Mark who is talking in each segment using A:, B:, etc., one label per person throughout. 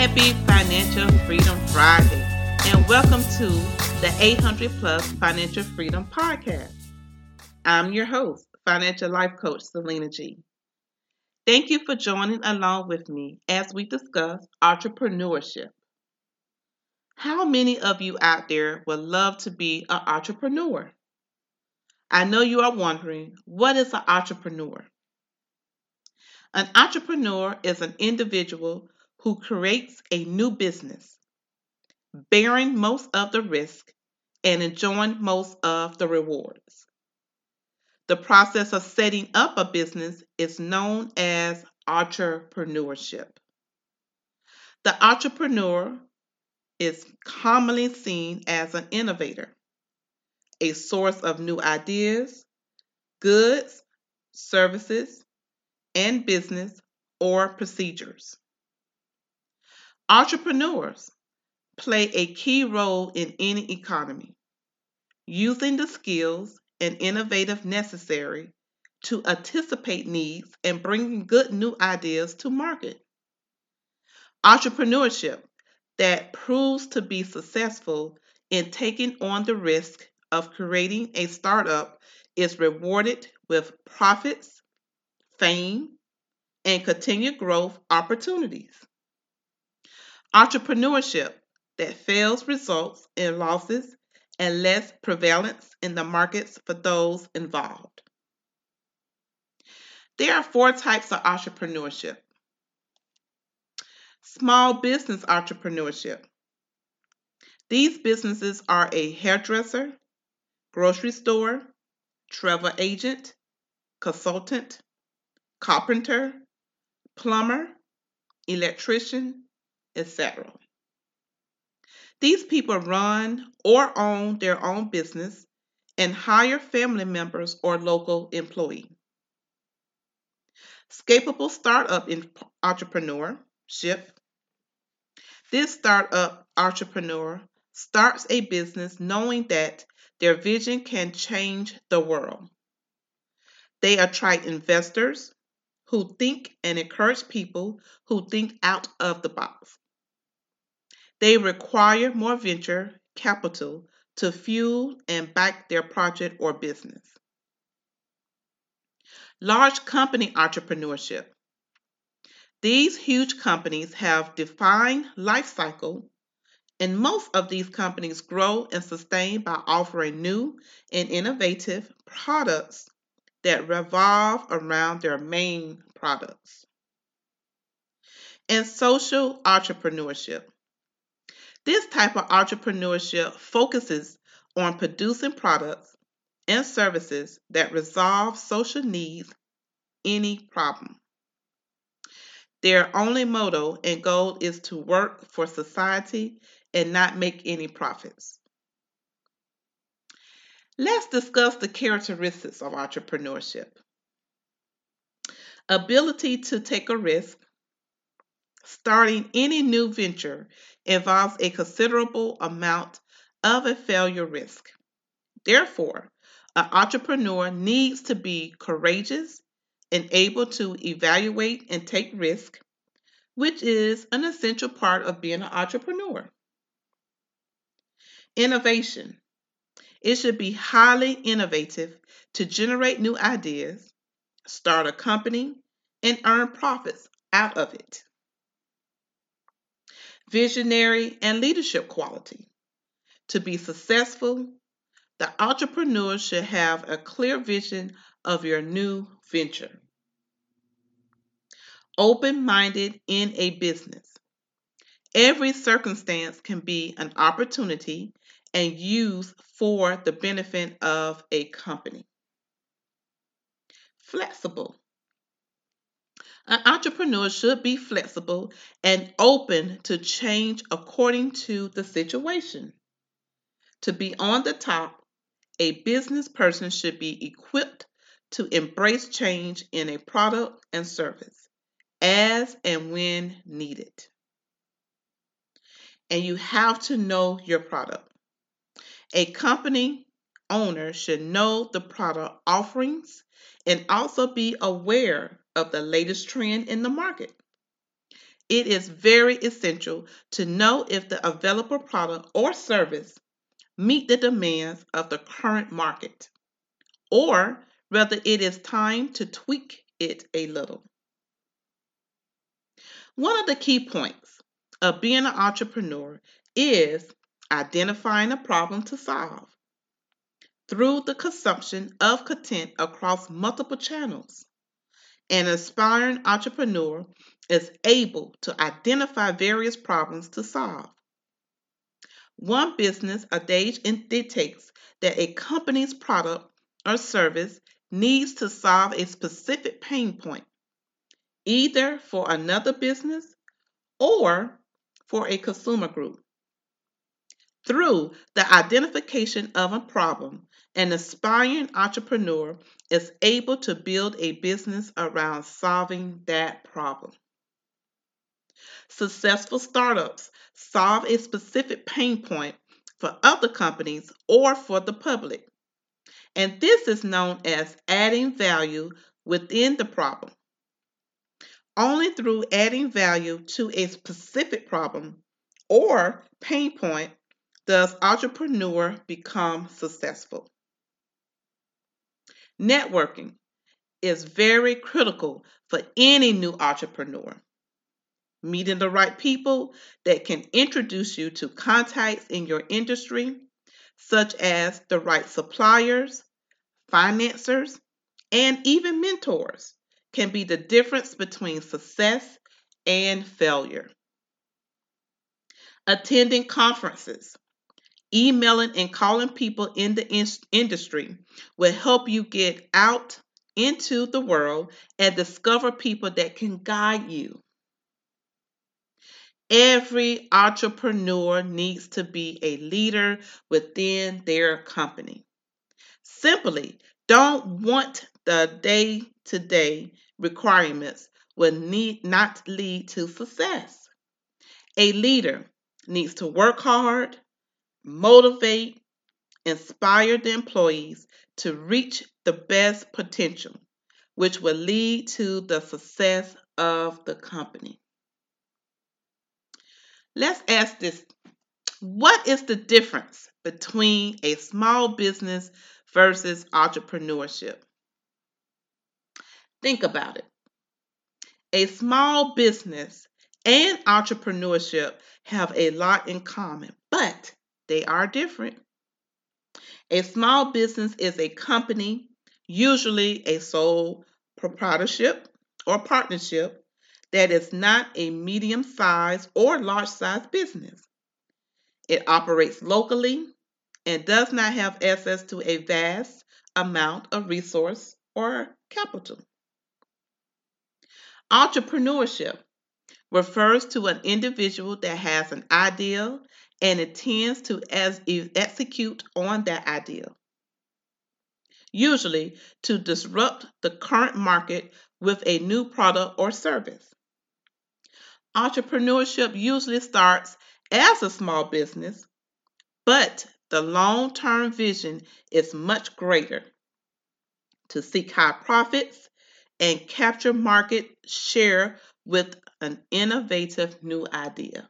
A: Happy Financial Freedom Friday, and welcome to the 800 Plus Financial Freedom Podcast. I'm your host, financial life coach Selena G. Thank you for joining along with me as we discuss entrepreneurship. How many of you out there would love to be an entrepreneur? I know you are wondering what is an entrepreneur? An entrepreneur is an individual who creates a new business, bearing most of the risk and enjoying most of the rewards. The process of setting up a business is known as entrepreneurship. The entrepreneur is commonly seen as an innovator, a source of new ideas, goods, services, and business or procedures. Entrepreneurs play a key role in any economy, using the skills and innovative necessary to anticipate needs and bringing good new ideas to market. Entrepreneurship that proves to be successful in taking on the risk of creating a startup is rewarded with profits, fame, and continued growth opportunities. Entrepreneurship that fails results in losses and less prevalence in the markets for those involved. There are four types of entrepreneurship small business entrepreneurship. These businesses are a hairdresser, grocery store, travel agent, consultant, carpenter, plumber, electrician, etc. These people run or own their own business and hire family members or local employees. Scalable startup entrepreneurship. This startup entrepreneur starts a business knowing that their vision can change the world. They attract investors who think and encourage people who think out of the box. They require more venture capital to fuel and back their project or business. Large company entrepreneurship. These huge companies have defined life cycle, and most of these companies grow and sustain by offering new and innovative products that revolve around their main products. And social entrepreneurship. This type of entrepreneurship focuses on producing products and services that resolve social needs, any problem. Their only motto and goal is to work for society and not make any profits. Let's discuss the characteristics of entrepreneurship. Ability to take a risk, Starting any new venture involves a considerable amount of a failure risk. Therefore, an entrepreneur needs to be courageous and able to evaluate and take risk, which is an essential part of being an entrepreneur. Innovation. It should be highly innovative to generate new ideas, start a company, and earn profits out of it visionary, and leadership quality. To be successful, the entrepreneur should have a clear vision of your new venture. Open minded in a business. Every circumstance can be an opportunity and used for the benefit of a company. Flexible. An entrepreneur should be flexible and open to change according to the situation. To be on the top, a business person should be equipped to embrace change in a product and service as and when needed. And you have to know your product. A company owner should know the product offerings and also be aware of the latest trend in the market. It is very essential to know if the available product or service meet the demands of the current market or whether it is time to tweak it a little. One of the key points of being an entrepreneur is identifying a problem to solve through the consumption of content across multiple channels. An aspiring entrepreneur is able to identify various problems to solve. One business adage dictates that a company's product or service needs to solve a specific pain point, either for another business or for a consumer group. Through the identification of a problem, an aspiring entrepreneur is able to build a business around solving that problem. Successful startups solve a specific pain point for other companies or for the public. And this is known as adding value within the problem. Only through adding value to a specific problem or pain point does entrepreneur become successful. Networking is very critical for any new entrepreneur. Meeting the right people that can introduce you to contacts in your industry, such as the right suppliers, financiers, and even mentors, can be the difference between success and failure. Attending conferences, emailing and calling people in the in- industry will help you get out into the world and discover people that can guide you. Every entrepreneur needs to be a leader within their company. Simply don't want the day to day requirements will need not lead to success. A leader needs to work hard, motivate, inspire the employees to reach the best potential, which will lead to the success of the company. Let's ask this What is the difference between a small business versus entrepreneurship? Think about it. A small business and entrepreneurship have a lot in common, but they are different. A small business is a company, usually a sole proprietorship or partnership, that is not a medium sized or large sized business. It operates locally and does not have access to a vast amount of resource or capital. Entrepreneurship refers to an individual that has an idea and intends to as, execute on that idea, usually to disrupt the current market with a new product or service. Entrepreneurship usually starts as a small business, but the long term vision is much greater to seek high profits and capture market share with an innovative new idea.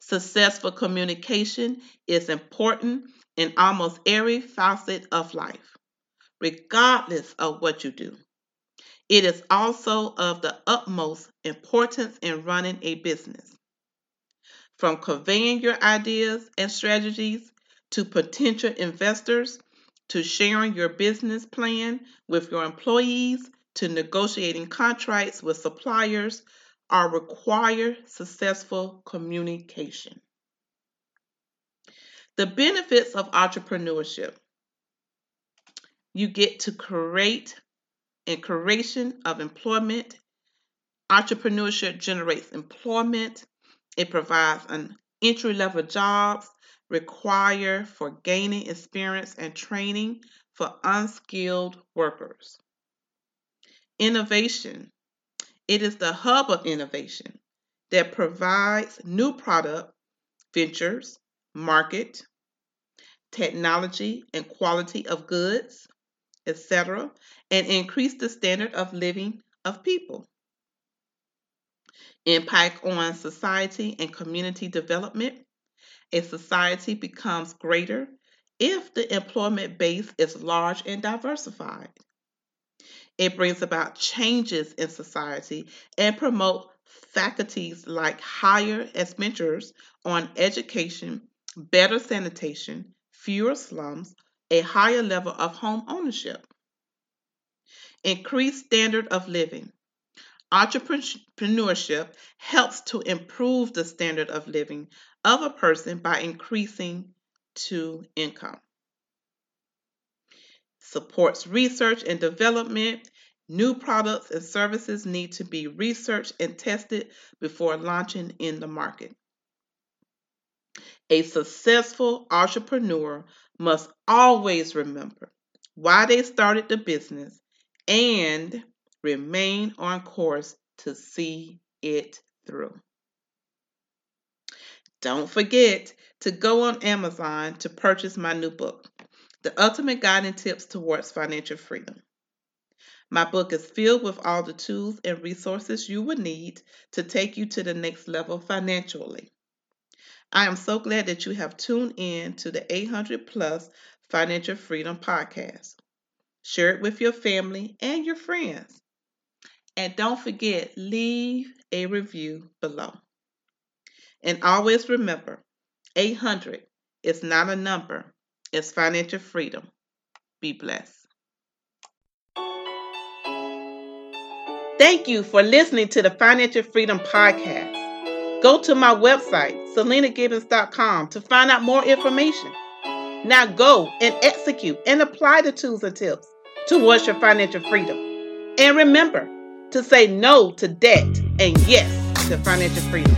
A: Successful communication is important in almost every facet of life, regardless of what you do. It is also of the utmost importance in running a business. From conveying your ideas and strategies to potential investors, to sharing your business plan with your employees, to negotiating contracts with suppliers, are require successful communication. The benefits of entrepreneurship you get to create and creation of employment. Entrepreneurship generates employment. It provides an entry level jobs required for gaining experience and training for unskilled workers. Innovation. It is the hub of innovation that provides new product ventures, market, technology, and quality of goods, etc., and increase the standard of living of people. Impact on society and community development. A society becomes greater if the employment base is large and diversified. It brings about changes in society and promote faculties like higher expenditures on education, better sanitation, fewer slums, a higher level of home ownership. Increased standard of living. Entrepreneurship helps to improve the standard of living of a person by increasing to income. Supports research and development. New products and services need to be researched and tested before launching in the market. A successful entrepreneur must always remember why they started the business and remain on course to see it through. Don't forget to go on Amazon to purchase my new book, The Ultimate Guiding Tips Towards Financial Freedom. My book is filled with all the tools and resources you will need to take you to the next level financially. I am so glad that you have tuned in to the 800 Plus Financial Freedom Podcast. Share it with your family and your friends. And don't forget, leave a review below. And always remember 800 is not a number, it's financial freedom. Be blessed. Thank you for listening to the Financial Freedom Podcast. Go to my website, selenagibbons.com, to find out more information. Now go and execute and apply the tools and tips towards your financial freedom. And remember to say no to debt and yes to financial freedom.